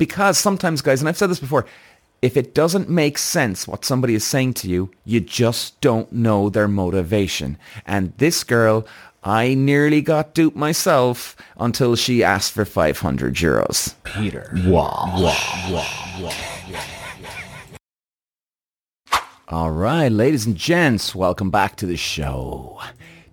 Because sometimes, guys, and I've said this before, if it doesn't make sense what somebody is saying to you, you just don't know their motivation. And this girl, I nearly got duped myself until she asked for 500 euros. Peter. Wow. Wow. Wow. All right, ladies and gents, welcome back to the show.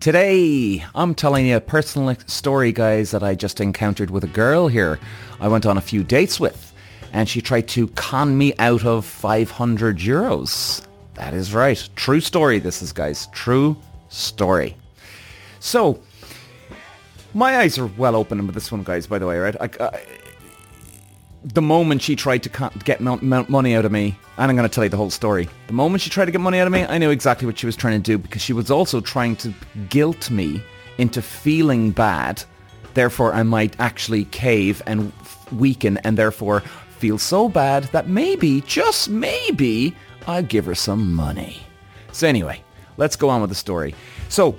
Today, I'm telling you a personal story, guys, that I just encountered with a girl here I went on a few dates with, and she tried to con me out of 500 euros. That is right. True story, this is, guys. True story. So, my eyes are well open with this one, guys, by the way, right? I, I, the moment she tried to get money out of me, and I'm going to tell you the whole story. The moment she tried to get money out of me, I knew exactly what she was trying to do because she was also trying to guilt me into feeling bad. Therefore, I might actually cave and weaken and therefore feel so bad that maybe, just maybe, I'll give her some money. So anyway, let's go on with the story. So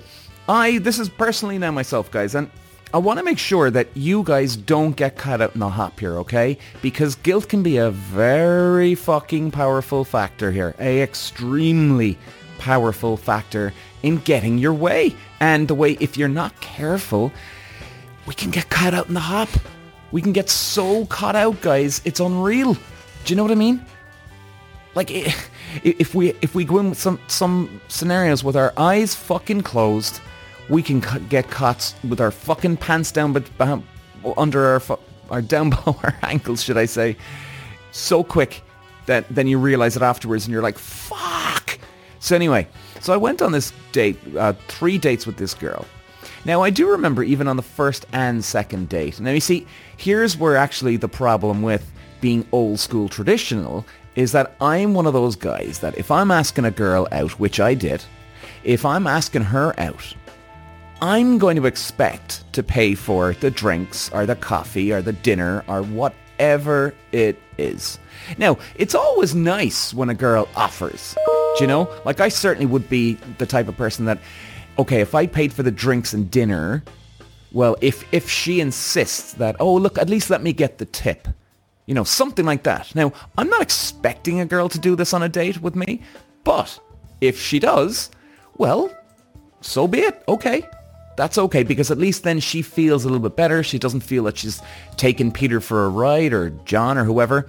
I, this is personally now myself, guys, and I want to make sure that you guys don't get caught out in the hop here, okay? Because guilt can be a very fucking powerful factor here. A extremely powerful factor in getting your way. And the way, if you're not careful, we can get caught out in the hop. We can get so caught out, guys. It's unreal. Do you know what I mean? Like, if we if we go in with some some scenarios with our eyes fucking closed we can get caught with our fucking pants down but under our our down below our ankles, should I say, so quick that then you realize it afterwards and you're like, fuck. So anyway, so I went on this date, uh, three dates with this girl. Now I do remember even on the first and second date. Now you see, here's where actually the problem with being old school traditional is that I'm one of those guys that if I'm asking a girl out, which I did, if I'm asking her out, I'm going to expect to pay for the drinks or the coffee or the dinner or whatever it is. Now, it's always nice when a girl offers. Do you know? Like I certainly would be the type of person that, okay, if I paid for the drinks and dinner, well, if, if she insists that, oh, look, at least let me get the tip. You know, something like that. Now, I'm not expecting a girl to do this on a date with me, but if she does, well, so be it. Okay, that's okay because at least then she feels a little bit better. She doesn't feel that she's taken Peter for a ride or John or whoever.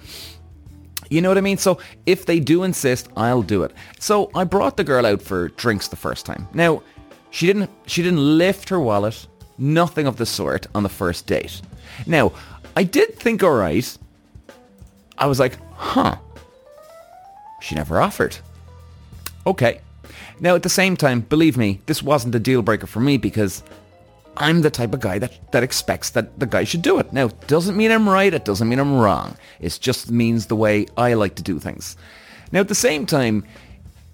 You know what I mean? So if they do insist, I'll do it. So I brought the girl out for drinks the first time. Now, she didn't she didn't lift her wallet, nothing of the sort on the first date. Now, I did think all right. I was like, "Huh." She never offered. Okay. Now, at the same time, believe me, this wasn't a deal breaker for me because I'm the type of guy that, that expects that the guy should do it. Now, it doesn't mean I'm right. It doesn't mean I'm wrong. It just means the way I like to do things. Now, at the same time,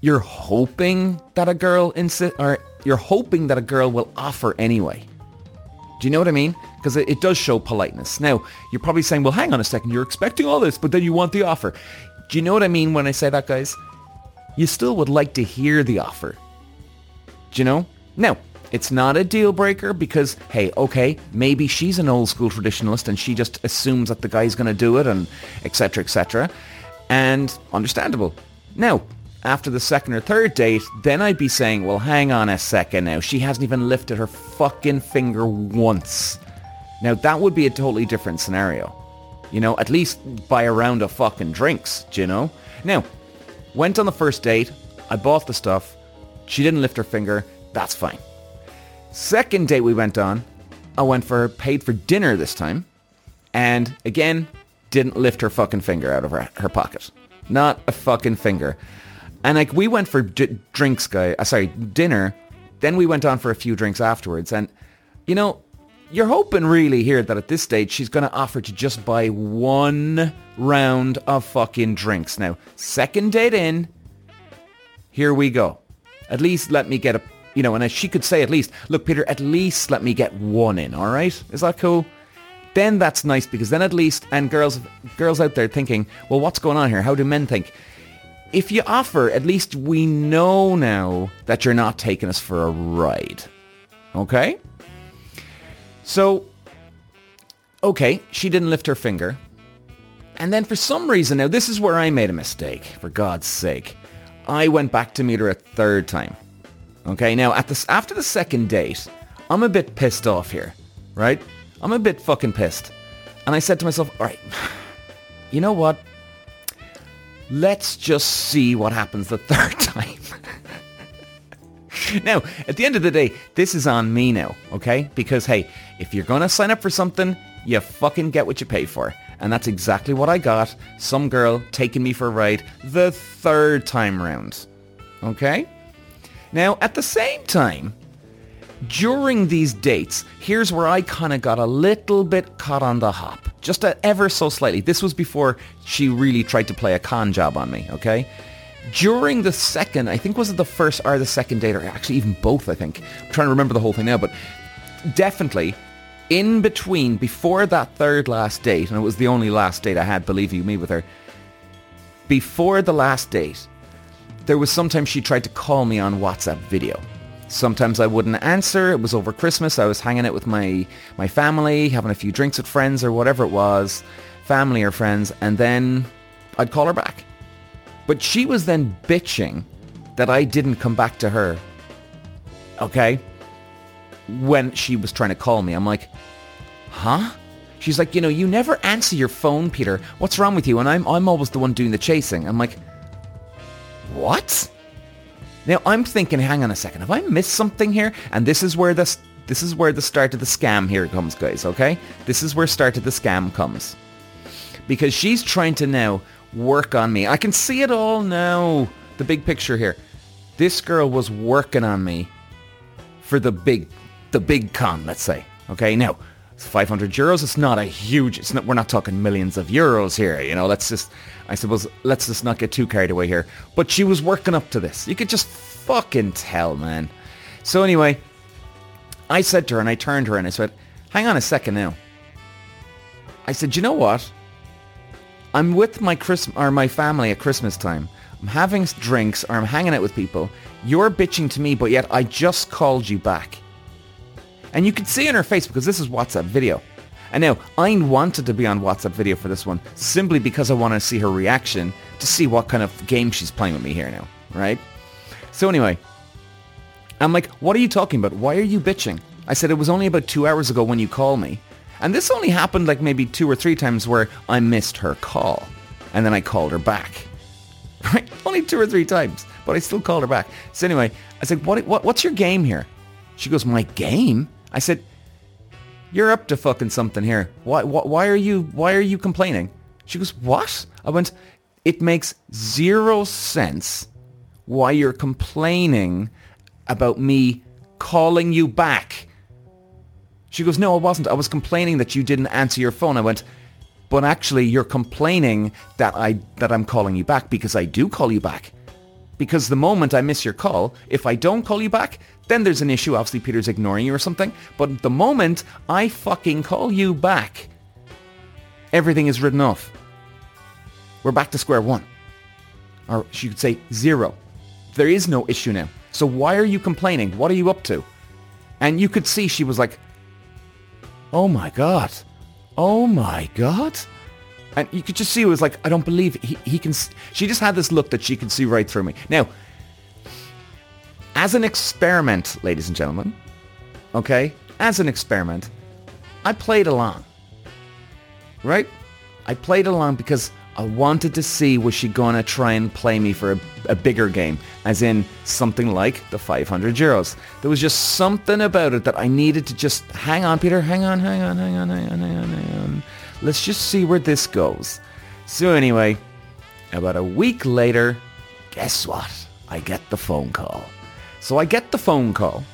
you're hoping that a girl insist, or you're hoping that a girl will offer anyway. Do you know what I mean? Because it, it does show politeness. Now, you're probably saying, well, hang on a second. You're expecting all this, but then you want the offer. Do you know what I mean when I say that, guys? You still would like to hear the offer. Do you know? Now, it's not a deal breaker because, hey, okay, maybe she's an old school traditionalist and she just assumes that the guy's going to do it and etc. etc. And understandable. Now, after the second or third date, then I'd be saying, well, hang on a second now. She hasn't even lifted her fucking finger once. Now, that would be a totally different scenario. You know, at least buy a round of fucking drinks, do you know? Now, Went on the first date. I bought the stuff. She didn't lift her finger. That's fine. Second date we went on, I went for paid for dinner this time. And again, didn't lift her fucking finger out of her, her pocket. Not a fucking finger. And like we went for d- drinks, guy. Uh, sorry, dinner. Then we went on for a few drinks afterwards. And you know, you're hoping really here that at this stage she's going to offer to just buy one round of fucking drinks. Now, second date in, here we go. At least let me get a, you know, and as she could say at least, look, Peter, at least let me get one in, all right? Is that cool? Then that's nice because then at least, and girls, girls out there thinking, well, what's going on here? How do men think? If you offer, at least we know now that you're not taking us for a ride. Okay? So, okay, she didn't lift her finger. And then for some reason, now this is where I made a mistake, for God's sake. I went back to meet her a third time. Okay, now at this, after the second date, I'm a bit pissed off here, right? I'm a bit fucking pissed. And I said to myself, all right, you know what? Let's just see what happens the third time. now, at the end of the day, this is on me now, okay? Because, hey, if you're going to sign up for something, you fucking get what you pay for. And that's exactly what I got. Some girl taking me for a ride the third time round. Okay? Now, at the same time, during these dates, here's where I kind of got a little bit caught on the hop. Just ever so slightly. This was before she really tried to play a con job on me, okay? During the second, I think was it the first or the second date, or actually even both, I think. I'm trying to remember the whole thing now, but definitely in between, before that third last date, and it was the only last date I had, believe you me, with her, before the last date, there was sometimes she tried to call me on WhatsApp video. Sometimes I wouldn't answer. It was over Christmas. I was hanging out with my, my family, having a few drinks with friends or whatever it was, family or friends, and then I'd call her back. But she was then bitching that I didn't come back to her. Okay? When she was trying to call me. I'm like, huh? She's like, you know, you never answer your phone, Peter. What's wrong with you? And I'm, I'm always the one doing the chasing. I'm like, what? Now I'm thinking, hang on a second, have I missed something here? And this is where this this is where the start of the scam here comes, guys, okay? This is where start of the scam comes. Because she's trying to now work on me. I can see it all now. The big picture here. This girl was working on me for the big the big con, let's say. Okay, now it's 500 euros. It's not a huge. It's not. We're not talking millions of euros here. You know. Let's just. I suppose. Let's just not get too carried away here. But she was working up to this. You could just fucking tell, man. So anyway, I said to her, and I turned her, and I said, "Hang on a second now." I said, "You know what? I'm with my Christmas or my family at Christmas time. I'm having drinks or I'm hanging out with people. You're bitching to me, but yet I just called you back." And you can see in her face because this is WhatsApp video. And now, I wanted to be on WhatsApp video for this one simply because I want to see her reaction to see what kind of game she's playing with me here now, right? So anyway, I'm like, what are you talking about? Why are you bitching? I said, it was only about two hours ago when you called me. And this only happened like maybe two or three times where I missed her call. And then I called her back. Right? Only two or three times. But I still called her back. So anyway, I said, what, what, what's your game here? She goes, my game? I said, you're up to fucking something here. Why, why, why are you, why are you complaining? She goes, what? I went, it makes zero sense why you're complaining about me calling you back. She goes, no, I wasn't. I was complaining that you didn't answer your phone. I went, but actually you're complaining that I, that I'm calling you back because I do call you back. Because the moment I miss your call, if I don't call you back, then there's an issue. Obviously, Peter's ignoring you or something. But the moment I fucking call you back, everything is written off. We're back to square one. Or she could say zero. There is no issue now. So why are you complaining? What are you up to? And you could see she was like, oh my God. Oh my God. And you could just see it was like, I don't believe he, he can... She just had this look that she could see right through me. Now, as an experiment, ladies and gentlemen, okay, as an experiment, I played along. Right? I played along because I wanted to see was she to try and play me for a, a, bigger game, as in something like the 500 euros. There was just something about it that I needed to just hang on, Peter, hang on, hang on, hang on, hang on, hang on, hang on. Let's just see where this goes. So anyway, about a week later, guess what? I get the phone call. So I get the phone call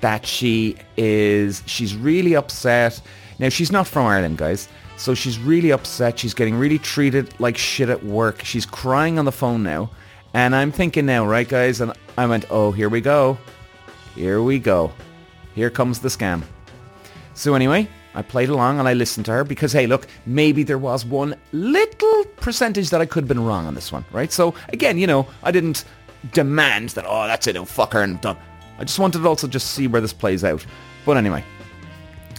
that she is, she's really upset. Now she's not from Ireland, guys. So she's really upset. She's getting really treated like shit at work. She's crying on the phone now. And I'm thinking now, right guys? And I went, oh, here we go. Here we go. Here comes the scam. So anyway, I played along and I listened to her because, hey, look, maybe there was one little percentage that I could have been wrong on this one, right? So again, you know, I didn't demand that, oh, that's it, oh, fuck her and done. I just wanted to also just see where this plays out. But anyway.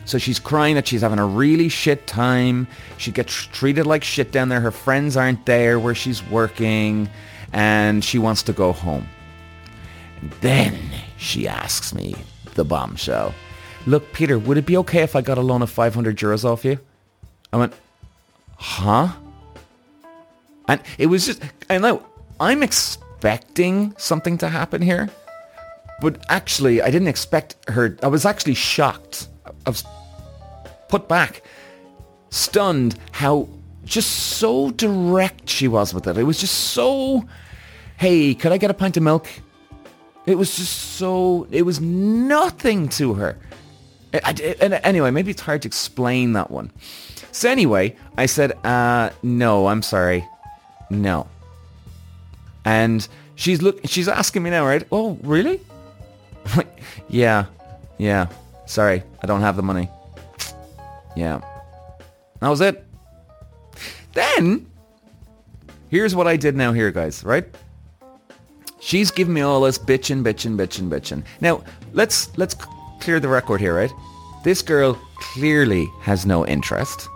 So she's crying that she's having a really shit time. She gets treated like shit down there. Her friends aren't there where she's working and she wants to go home. And then she asks me, the bombshell, look, Peter, would it be okay if I got a loan of 500 euros off you? I went, huh? And it was just, I know, I'm expecting something to happen here. But actually, I didn't expect her. I was actually shocked. I was put back, stunned how just so direct she was with it. It was just so, hey, could I get a pint of milk? It was just so, it was nothing to her. and anyway, maybe it's hard to explain that one. So anyway, I said, uh, no, I'm sorry. No. And she's look, she's asking me now, right? Oh, really? yeah, yeah. Sorry, I don't have the money. Yeah. That was it. Then, here's what I did now here, guys, right? She's giving me all this bitching, bitching, bitching, bitching. Now, let's let's clear the record here, right? This girl clearly has no interest.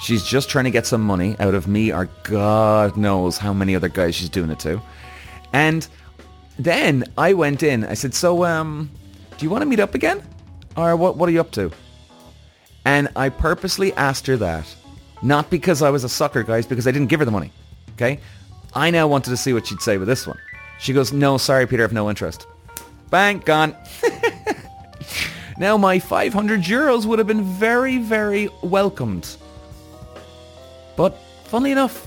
She's just trying to get some money out of me or God knows how many other guys she's doing it to. And then I went in. I said, so, um, do you want to meet up again? Or what, what are you up to? And I purposely asked her that. Not because I was a sucker, guys, because I didn't give her the money. Okay? I now wanted to see what she'd say with this one. She goes, no, sorry, Peter, I have no interest. Bang, gone. now my 500 euros would have been very, very welcomed. But funnily enough,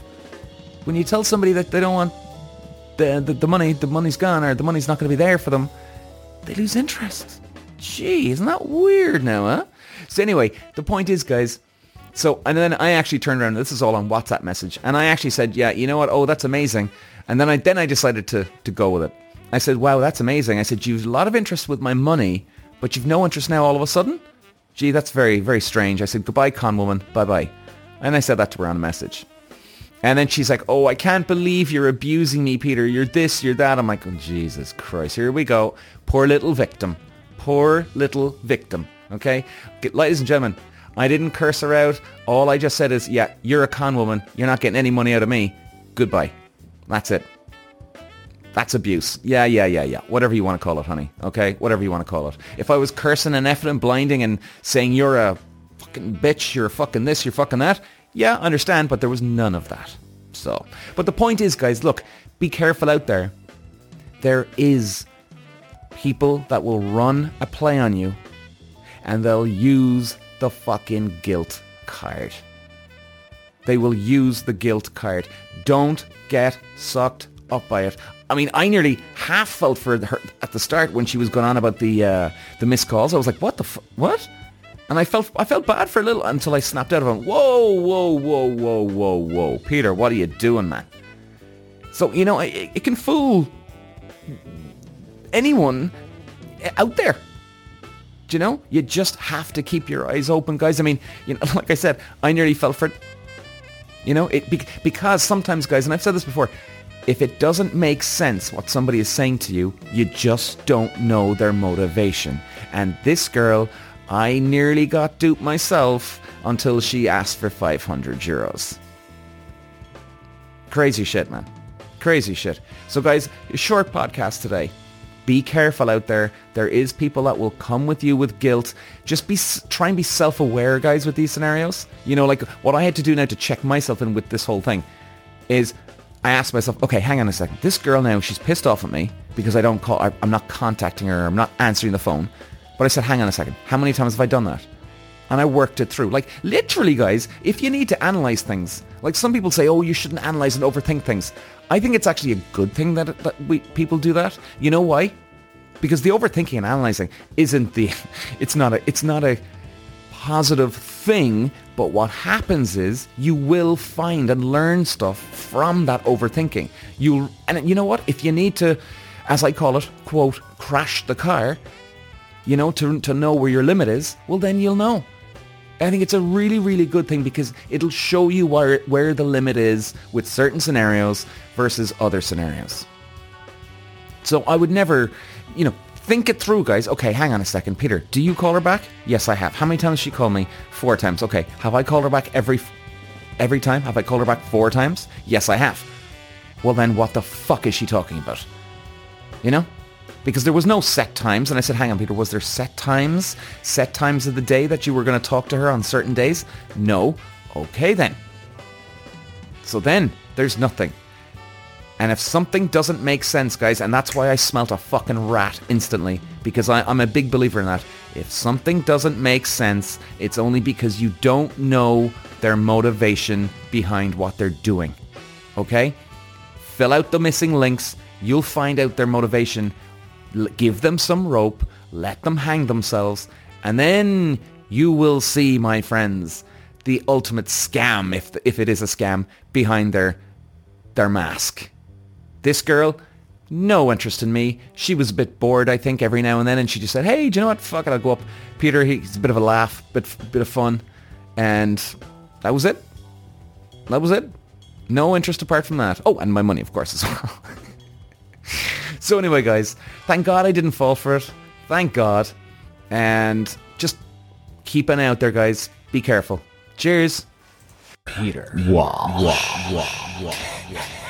when you tell somebody that they don't want the, the, the money, the money's gone or the money's not going to be there for them, they lose interest. Gee, isn't that weird now, huh? So anyway, the point is, guys, so, and then I actually turned around, this is all on WhatsApp message, and I actually said, yeah, you know what? Oh, that's amazing. And then I, then I decided to, to go with it. I said, wow, that's amazing. I said, you've a lot of interest with my money, but you've no interest now all of a sudden? Gee, that's very, very strange. I said, goodbye, con woman. Bye-bye. And I said that to her on a message. And then she's like, oh, I can't believe you're abusing me, Peter. You're this, you're that. I'm like, oh, Jesus Christ. Here we go. Poor little victim. Poor little victim. Okay? Ladies and gentlemen, I didn't curse her out. All I just said is, yeah, you're a con woman. You're not getting any money out of me. Goodbye. That's it. That's abuse. Yeah, yeah, yeah, yeah. Whatever you want to call it, honey. Okay? Whatever you want to call it. If I was cursing and effing and blinding and saying you're a fucking bitch, you're fucking this, you're fucking that, yeah, I understand, but there was none of that. So, but the point is, guys, look, be careful out there. There is people that will run a play on you and they'll use the fucking guilt card. They will use the guilt card. Don't get sucked up by it. I mean, I nearly half felt for her at the start when she was going on about the uh, the missed calls. I was like, what the f- what? And I felt I felt bad for a little until I snapped out of him. Whoa, whoa, whoa, whoa, whoa, whoa, Peter, what are you doing, man? So you know, it, it can fool anyone out there. Do you know? You just have to keep your eyes open, guys. I mean, you know, like I said, I nearly fell for it. You know, it because sometimes, guys, and I've said this before, if it doesn't make sense what somebody is saying to you, you just don't know their motivation. And this girl, I nearly got duped myself until she asked for 500 euros. Crazy shit, man. Crazy shit. So guys, short podcast today be careful out there. There is people that will come with you with guilt. Just be try and be self-aware, guys, with these scenarios. You know, like what I had to do now to check myself in with this whole thing is I asked myself, okay, hang on a second. This girl now, she's pissed off at me because I don't call, I, I'm not contacting her. I'm not answering the phone. But I said, hang on a second. How many times have I done that? And I worked it through. Like literally, guys, if you need to analyze things, like some people say, oh, you shouldn't analyze and overthink things. I think it's actually a good thing that, that we, people do that. You know why? Because the overthinking and analyzing isn't the, it's not a, it's not a positive thing. But what happens is you will find and learn stuff from that overthinking. You and you know what? If you need to, as I call it, quote, crash the car, you know, to to know where your limit is, well then you'll know. I think it's a really, really good thing because it'll show you where, where the limit is with certain scenarios versus other scenarios. So I would never, you know, Think it through, guys. Okay, hang on a second. Peter, do you call her back? Yes, I have. How many times she called me? Four times. Okay. Have I called her back every every time? Have I called her back four times? Yes, I have. Well, then what the fuck is she talking about? You know? Because there was no set times. And I said, hang on, Peter, was there set times? Set times of the day that you were going to talk to her on certain days? No. Okay, then. So then, there's nothing. And if something doesn't make sense, guys, and that's why I smelt a fucking rat instantly, because I, am a big believer in that. If something doesn't make sense, it's only because you don't know their motivation behind what they're doing. Okay? Fill out the missing links. You'll find out their motivation. Give them some rope. Let them hang themselves. And then you will see, my friends, the ultimate scam, if, if it is a scam, behind their, their mask. This girl, no interest in me. She was a bit bored, I think, every now and then, and she just said, "Hey, do you know what? Fuck it, I'll go up." Peter, he's a bit of a laugh, bit bit of fun, and that was it. That was it. No interest apart from that. Oh, and my money, of course, as well. so anyway, guys, thank God I didn't fall for it. Thank God, and just keep an eye out there, guys. Be careful. Cheers. Peter. Wow. Wow. Wow. Wow. wow.